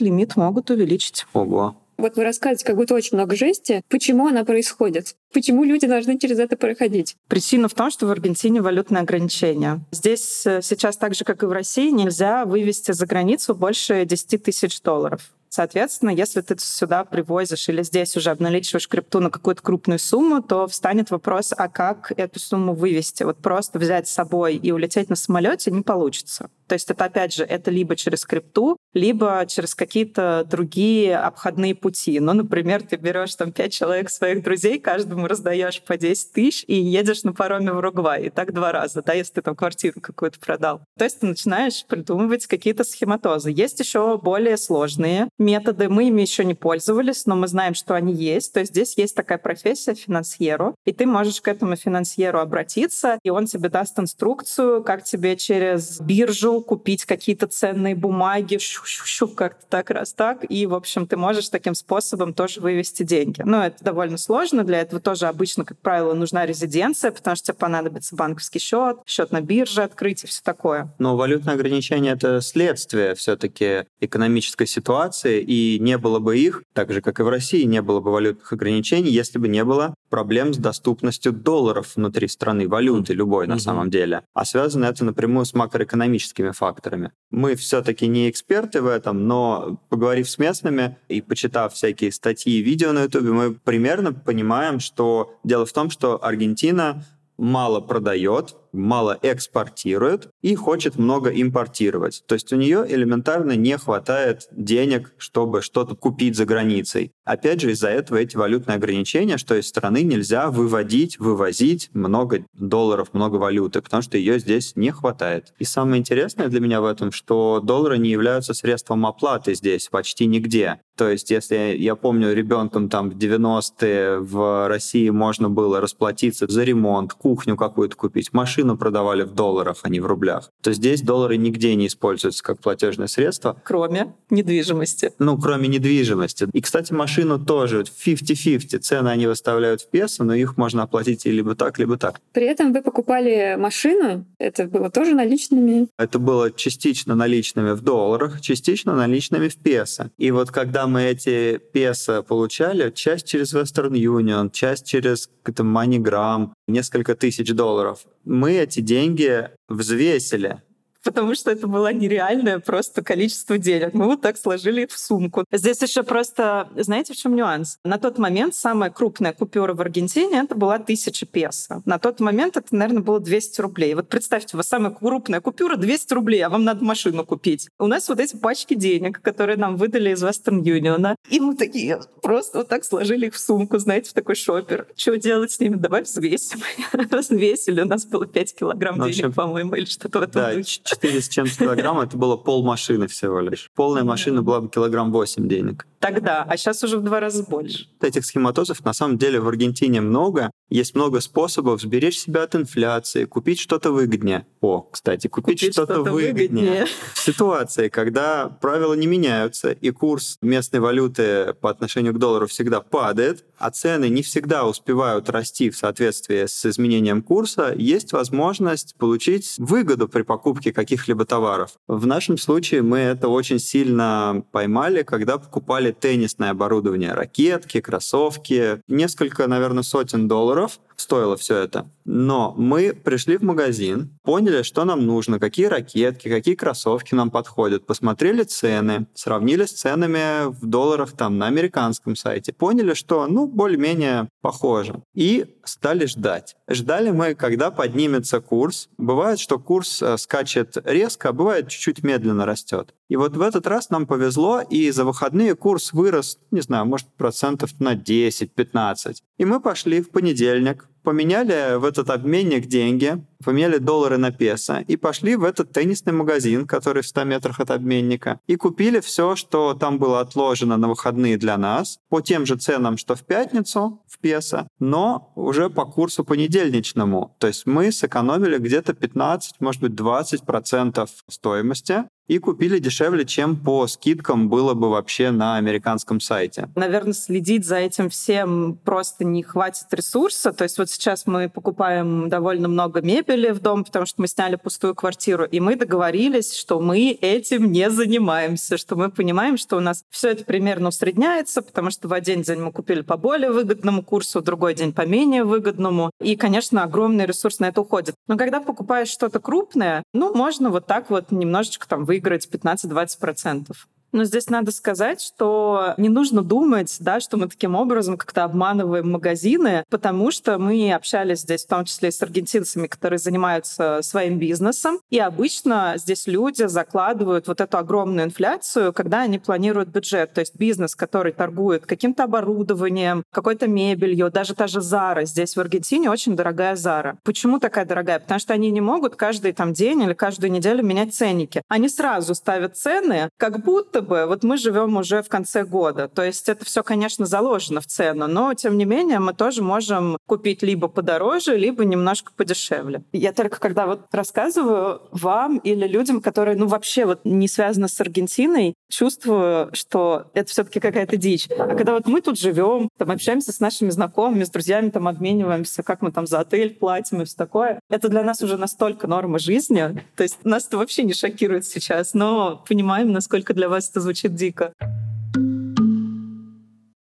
лимит могут увеличить. Ого. Вот вы рассказываете как будто очень много жести. Почему она происходит? Почему люди должны через это проходить? Причина в том, что в Аргентине валютные ограничения. Здесь э, сейчас так же, как и в России, нельзя вывести за границу больше 10 тысяч долларов. Соответственно, если ты сюда привозишь или здесь уже обналичиваешь крипту на какую-то крупную сумму, то встанет вопрос, а как эту сумму вывести? Вот просто взять с собой и улететь на самолете не получится. То есть это, опять же, это либо через крипту, либо через какие-то другие обходные пути. Ну, например, ты берешь там пять человек своих друзей, каждому раздаешь по 10 тысяч и едешь на пароме в Уругвай. И так два раза, да, если ты там квартиру какую-то продал. То есть ты начинаешь придумывать какие-то схематозы. Есть еще более сложные методы. Мы ими еще не пользовались, но мы знаем, что они есть. То есть здесь есть такая профессия финансьеру, и ты можешь к этому финансьеру обратиться, и он тебе даст инструкцию, как тебе через биржу купить какие-то ценные бумаги, шу-шу-шу, как-то так раз так, и, в общем, ты можешь таким способом тоже вывести деньги. Но это довольно сложно, для этого тоже обычно, как правило, нужна резиденция, потому что тебе понадобится банковский счет, счет на бирже открыть и все такое. Но валютное ограничение — это следствие все-таки экономической ситуации, и не было бы их, так же, как и в России, не было бы валютных ограничений, если бы не было проблем с доступностью долларов внутри страны, валюты любой на самом деле. А связано это напрямую с макроэкономическими факторами. Мы все-таки не эксперты в этом, но поговорив с местными и почитав всякие статьи и видео на YouTube, мы примерно понимаем, что дело в том, что Аргентина мало продает, мало экспортирует и хочет много импортировать. То есть у нее элементарно не хватает денег, чтобы что-то купить за границей. Опять же, из-за этого эти валютные ограничения, что из страны нельзя выводить, вывозить много долларов, много валюты, потому что ее здесь не хватает. И самое интересное для меня в этом, что доллары не являются средством оплаты здесь почти нигде. То есть, если я помню, ребенком там в 90-е в России можно было расплатиться за ремонт, кухню какую-то купить, машину машину продавали в долларах, а не в рублях, то здесь доллары нигде не используются как платежное средство. Кроме недвижимости. Ну, кроме недвижимости. И, кстати, машину тоже 50-50. Цены они выставляют в песо, но их можно оплатить либо так, либо так. При этом вы покупали машину, это было тоже наличными? Это было частично наличными в долларах, частично наличными в песо. И вот когда мы эти песо получали, часть через Western Union, часть через MoneyGram, несколько тысяч долларов, мы эти деньги взвесили потому что это было нереальное просто количество денег. Мы вот так сложили их в сумку. Здесь еще просто, знаете, в чем нюанс? На тот момент самая крупная купюра в Аргентине это была тысяча песо. На тот момент это, наверное, было 200 рублей. Вот представьте, у вас самая крупная купюра 200 рублей, а вам надо машину купить. У нас вот эти пачки денег, которые нам выдали из Western Union, и мы такие просто вот так сложили их в сумку, знаете, в такой шопер. Что делать с ними? Давай взвесим. Взвесили, у нас было 5 килограмм ну, денег, по-моему, или что-то в этом да, духе. 4 с чем-то килограмм, это было пол машины всего лишь. Полная машина была бы килограмм 8 денег. Тогда, а сейчас уже в два раза больше. Этих схематозов на самом деле в Аргентине много. Есть много способов сберечь себя от инфляции, купить что-то выгоднее. О, кстати, купить, купить что-то, что выгоднее. выгоднее. В ситуации, когда правила не меняются, и курс местной валюты по отношению к доллару всегда падает, а цены не всегда успевают расти в соответствии с изменением курса, есть возможность получить выгоду при покупке каких-либо товаров. В нашем случае мы это очень сильно поймали, когда покупали теннисное оборудование, ракетки, кроссовки, несколько, наверное, сотен долларов стоило все это. Но мы пришли в магазин, поняли, что нам нужно, какие ракетки, какие кроссовки нам подходят, посмотрели цены, сравнили с ценами в долларах там на американском сайте, поняли, что, ну, более-менее похоже. И стали ждать. Ждали мы, когда поднимется курс. Бывает, что курс э, скачет резко, а бывает чуть-чуть медленно растет. И вот в этот раз нам повезло, и за выходные курс вырос, не знаю, может, процентов на 10-15. И мы пошли в понедельник, поменяли в этот обменник деньги, поменяли доллары на песо и пошли в этот теннисный магазин, который в 100 метрах от обменника, и купили все, что там было отложено на выходные для нас, по тем же ценам, что в пятницу в песо, но уже по курсу понедельничному. То есть мы сэкономили где-то 15, может быть, 20 процентов стоимости, и купили дешевле, чем по скидкам было бы вообще на американском сайте. Наверное, следить за этим всем просто не хватит ресурса. То есть вот сейчас мы покупаем довольно много мебели в дом, потому что мы сняли пустую квартиру, и мы договорились, что мы этим не занимаемся, что мы понимаем, что у нас все это примерно усредняется, потому что в один день мы купили по более выгодному курсу, в другой день по менее выгодному. И, конечно, огромный ресурс на это уходит. Но когда покупаешь что-то крупное, ну, можно вот так вот немножечко там выиграть выиграть 15-20%. Но здесь надо сказать, что не нужно думать, да, что мы таким образом как-то обманываем магазины, потому что мы общались здесь в том числе с аргентинцами, которые занимаются своим бизнесом, и обычно здесь люди закладывают вот эту огромную инфляцию, когда они планируют бюджет. То есть бизнес, который торгует каким-то оборудованием, какой-то мебелью, даже та же Зара. Здесь в Аргентине очень дорогая Зара. Почему такая дорогая? Потому что они не могут каждый там день или каждую неделю менять ценники. Они сразу ставят цены, как будто бы вот мы живем уже в конце года. То есть это все, конечно, заложено в цену, но тем не менее мы тоже можем купить либо подороже, либо немножко подешевле. Я только когда вот рассказываю вам или людям, которые, ну, вообще вот не связаны с Аргентиной, чувствую, что это все-таки какая-то дичь. А когда вот мы тут живем, там общаемся с нашими знакомыми, с друзьями, там обмениваемся, как мы там за отель платим и все такое, это для нас уже настолько норма жизни. То есть нас это вообще не шокирует сейчас, но понимаем, насколько для вас это звучит дико.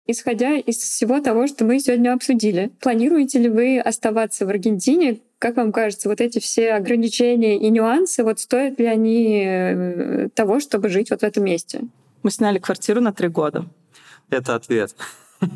Исходя из всего того, что мы сегодня обсудили, планируете ли вы оставаться в Аргентине? Как вам кажется, вот эти все ограничения и нюансы, вот стоят ли они э, того, чтобы жить вот в этом месте? Мы сняли квартиру на три года. Это ответ.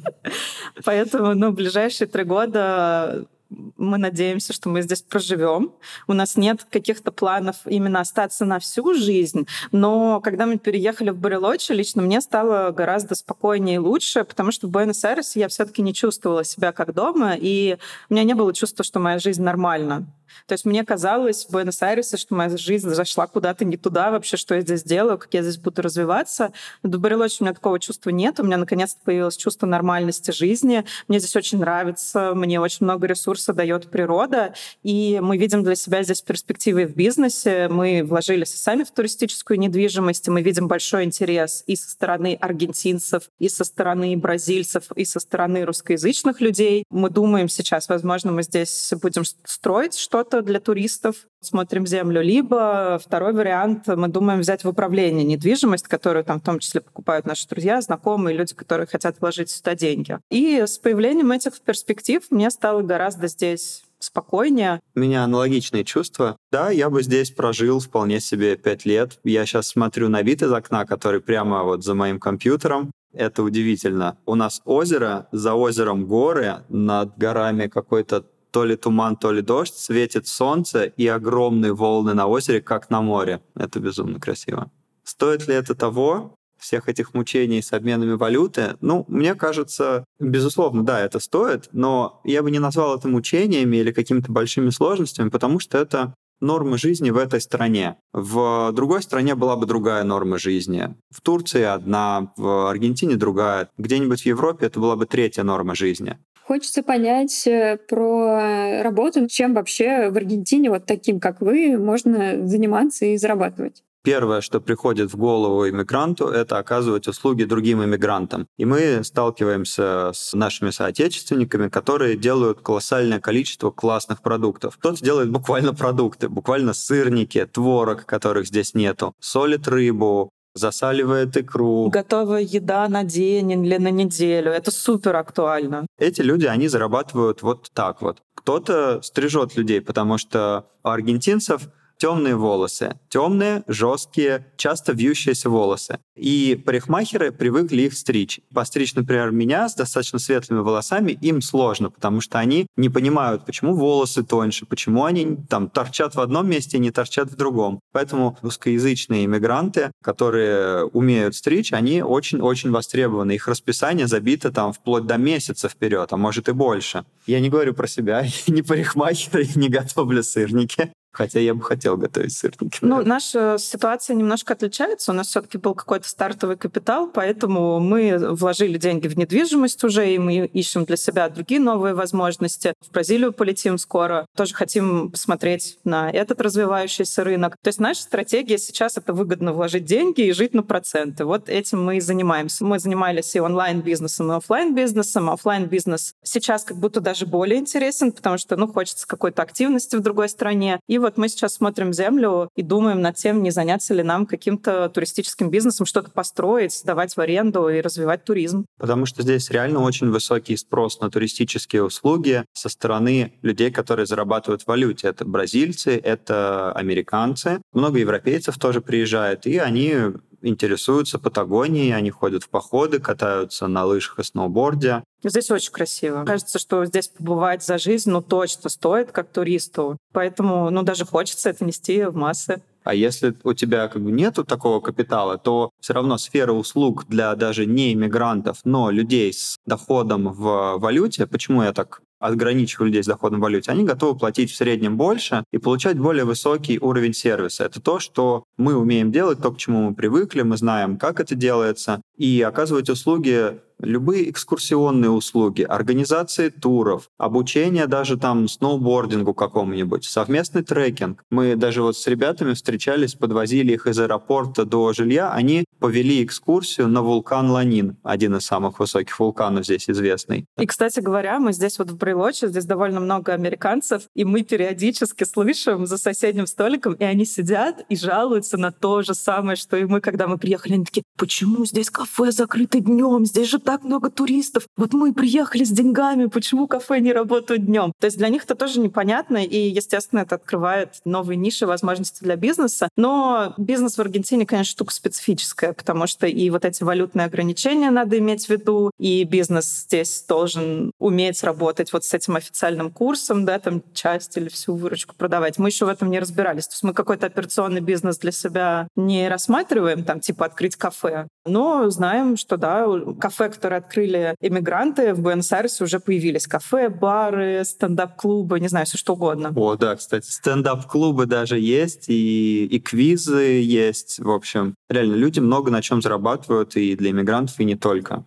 Поэтому, ну, ближайшие три года мы надеемся, что мы здесь проживем. У нас нет каких-то планов именно остаться на всю жизнь, но когда мы переехали в Барелочи, лично мне стало гораздо спокойнее и лучше, потому что в Буэнос-Айресе я все-таки не чувствовала себя как дома, и у меня не было чувства, что моя жизнь нормальна. То есть мне казалось в Буэнос-Айресе, что моя жизнь зашла куда-то не туда вообще, что я здесь делаю, как я здесь буду развиваться. В Барелочи у меня такого чувства нет. У меня наконец-то появилось чувство нормальности жизни. Мне здесь очень нравится, мне очень много ресурсов дает природа, и мы видим для себя здесь перспективы в бизнесе. Мы вложились сами в туристическую недвижимость, мы видим большой интерес и со стороны аргентинцев, и со стороны бразильцев, и со стороны русскоязычных людей. Мы думаем сейчас, возможно, мы здесь будем строить что что-то для туристов, смотрим землю, либо второй вариант, мы думаем взять в управление недвижимость, которую там в том числе покупают наши друзья, знакомые, люди, которые хотят вложить сюда деньги. И с появлением этих перспектив мне стало гораздо здесь спокойнее. У меня аналогичные чувства. Да, я бы здесь прожил вполне себе пять лет. Я сейчас смотрю на вид из окна, который прямо вот за моим компьютером. Это удивительно. У нас озеро, за озером горы, над горами какой-то то ли туман, то ли дождь, светит солнце и огромные волны на озере, как на море. Это безумно красиво. Стоит ли это того? всех этих мучений с обменами валюты, ну, мне кажется, безусловно, да, это стоит, но я бы не назвал это мучениями или какими-то большими сложностями, потому что это нормы жизни в этой стране. В другой стране была бы другая норма жизни. В Турции одна, в Аргентине другая. Где-нибудь в Европе это была бы третья норма жизни. Хочется понять э, про работу, чем вообще в Аргентине вот таким, как вы, можно заниматься и зарабатывать. Первое, что приходит в голову иммигранту, это оказывать услуги другим иммигрантам. И мы сталкиваемся с нашими соотечественниками, которые делают колоссальное количество классных продуктов. Кто-то делает буквально продукты, буквально сырники, творог, которых здесь нету, солит рыбу, засаливает икру. Готовая еда на день или на неделю. Это супер актуально. Эти люди, они зарабатывают вот так вот. Кто-то стрижет людей, потому что у аргентинцев темные волосы. Темные, жесткие, часто вьющиеся волосы. И парикмахеры привыкли их стричь. Постричь, например, меня с достаточно светлыми волосами им сложно, потому что они не понимают, почему волосы тоньше, почему они там торчат в одном месте и не торчат в другом. Поэтому русскоязычные иммигранты, которые умеют стричь, они очень-очень востребованы. Их расписание забито там вплоть до месяца вперед, а может и больше. Я не говорю про себя, я не парикмахер и не готовлю сырники. Хотя я бы хотел готовить сырники. Ну, наша ситуация немножко отличается. У нас все-таки был какой-то стартовый капитал, поэтому мы вложили деньги в недвижимость уже, и мы ищем для себя другие новые возможности. В Бразилию полетим скоро. Тоже хотим посмотреть на этот развивающийся рынок. То есть наша стратегия сейчас — это выгодно вложить деньги и жить на проценты. Вот этим мы и занимаемся. Мы занимались и онлайн-бизнесом, и офлайн-бизнесом. Офлайн-бизнес сейчас как будто даже более интересен, потому что, ну, хочется какой-то активности в другой стране. И вот мы сейчас смотрим землю и думаем над тем, не заняться ли нам каким-то туристическим бизнесом, что-то построить, сдавать в аренду и развивать туризм. Потому что здесь реально очень высокий спрос на туристические услуги со стороны людей, которые зарабатывают в валюте. Это бразильцы, это американцы. Много европейцев тоже приезжают, и они интересуются Патагонией, они ходят в походы, катаются на лыжах и сноуборде. Здесь очень красиво. Кажется, что здесь побывать за жизнь, ну, точно стоит, как туристу. Поэтому, ну, даже хочется это нести в массы. А если у тебя как бы нету такого капитала, то все равно сфера услуг для даже не иммигрантов, но людей с доходом в валюте, почему я так ограничив людей с доходом в валюте, они готовы платить в среднем больше и получать более высокий уровень сервиса. Это то, что мы умеем делать, то, к чему мы привыкли, мы знаем, как это делается, и оказывать услуги любые экскурсионные услуги, организации туров, обучение даже там сноубордингу какому-нибудь, совместный трекинг. Мы даже вот с ребятами встречались, подвозили их из аэропорта до жилья, они повели экскурсию на вулкан Ланин, один из самых высоких вулканов здесь известный. И, кстати говоря, мы здесь вот в Брайлоче, здесь довольно много американцев, и мы периодически слышим за соседним столиком, и они сидят и жалуются на то же самое, что и мы, когда мы приехали. Они такие, почему здесь кафе закрыто днем? Здесь же так много туристов. Вот мы приехали с деньгами, почему кафе не работают днем? То есть для них это тоже непонятно, и, естественно, это открывает новые ниши, возможности для бизнеса. Но бизнес в Аргентине, конечно, штука специфическая, потому что и вот эти валютные ограничения надо иметь в виду, и бизнес здесь должен уметь работать вот с этим официальным курсом, да, там часть или всю выручку продавать. Мы еще в этом не разбирались. То есть мы какой-то операционный бизнес для себя не рассматриваем, там, типа открыть кафе, но знаем, что, да, кафе, которые открыли иммигранты в Буэнос-Айресе, уже появились кафе, бары, стендап-клубы, не знаю, все что угодно. О, да, кстати, стендап-клубы даже есть, и, и квизы есть. В общем, реально люди много на чем зарабатывают и для иммигрантов, и не только.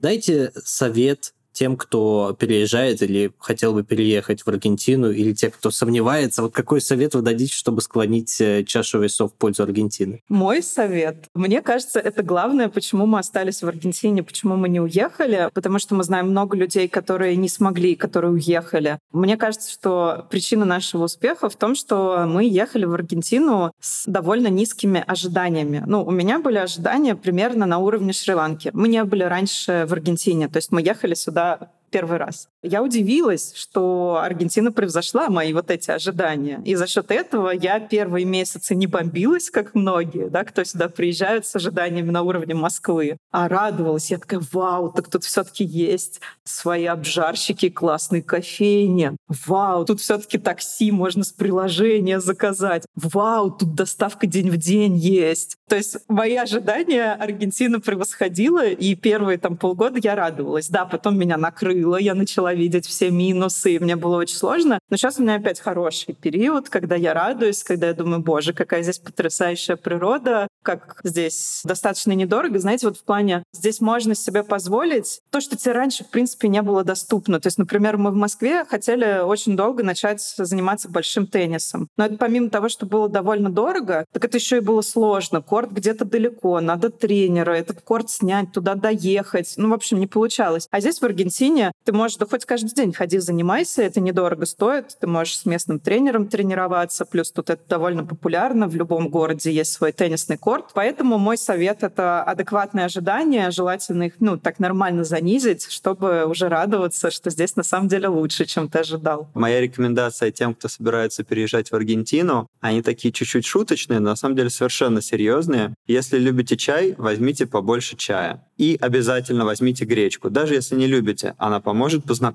Дайте совет тем, кто переезжает или хотел бы переехать в Аргентину, или те, кто сомневается, вот какой совет вы дадите, чтобы склонить э, чашу весов в пользу Аргентины? Мой совет. Мне кажется, это главное, почему мы остались в Аргентине, почему мы не уехали, потому что мы знаем много людей, которые не смогли, которые уехали. Мне кажется, что причина нашего успеха в том, что мы ехали в Аргентину с довольно низкими ожиданиями. Ну, у меня были ожидания примерно на уровне Шри-Ланки. Мы не были раньше в Аргентине, то есть мы ехали сюда первый раз. Я удивилась, что Аргентина превзошла мои вот эти ожидания. И за счет этого я первые месяцы не бомбилась, как многие, да, кто сюда приезжают с ожиданиями на уровне Москвы, а радовалась. Я такая, вау, так тут все-таки есть свои обжарщики, классные кофейни. Вау, тут все-таки такси можно с приложения заказать. Вау, тут доставка день в день есть. То есть мои ожидания Аргентина превосходила, и первые там полгода я радовалась. Да, потом меня накрыло, я начала видеть все минусы, и мне было очень сложно. Но сейчас у меня опять хороший период, когда я радуюсь, когда я думаю, боже, какая здесь потрясающая природа, как здесь достаточно недорого. Знаете, вот в плане, здесь можно себе позволить то, что тебе раньше, в принципе, не было доступно. То есть, например, мы в Москве хотели очень долго начать заниматься большим теннисом. Но это помимо того, что было довольно дорого, так это еще и было сложно. Корт где-то далеко, надо тренера, этот корт снять, туда доехать. Ну, в общем, не получалось. А здесь в Аргентине ты можешь, да хоть каждый день ходи, занимайся, это недорого стоит, ты можешь с местным тренером тренироваться, плюс тут это довольно популярно, в любом городе есть свой теннисный корт, поэтому мой совет — это адекватные ожидания, желательно их, ну, так нормально занизить, чтобы уже радоваться, что здесь на самом деле лучше, чем ты ожидал. Моя рекомендация тем, кто собирается переезжать в Аргентину, они такие чуть-чуть шуточные, но на самом деле совершенно серьезные. Если любите чай, возьмите побольше чая. И обязательно возьмите гречку. Даже если не любите, она поможет познакомиться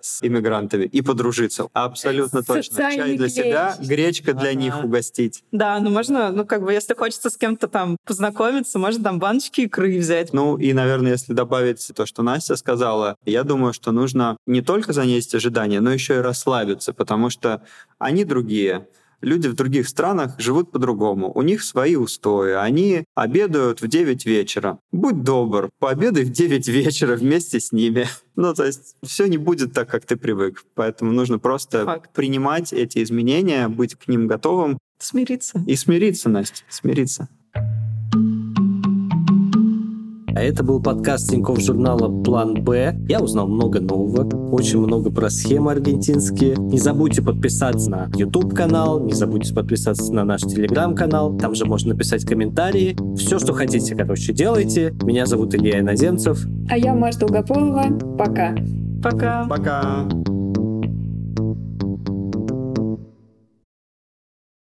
с иммигрантами и подружиться. Абсолютно точно. Чай для себя, гречка для них угостить. Да, ну можно, ну как бы, если хочется с кем-то там познакомиться, можно там баночки икры взять. Ну и, наверное, если добавить то, что Настя сказала, я думаю, что нужно не только занести ожидания, но еще и расслабиться, потому что они другие люди в других странах живут по-другому. У них свои устои. Они обедают в 9 вечера. Будь добр, пообедай в 9 вечера вместе с ними. Ну, то есть все не будет так, как ты привык. Поэтому нужно просто Факт. принимать эти изменения, быть к ним готовым. Смириться. И смириться, Настя, смириться. А это был подкаст Тинькофф журнала «План Б». Я узнал много нового, очень много про схемы аргентинские. Не забудьте подписаться на YouTube-канал, не забудьте подписаться на наш Telegram-канал. Там же можно написать комментарии. Все, что хотите, короче, делайте. Меня зовут Илья Иноземцев. А я Марта Долгополова. Пока. Пока. Пока.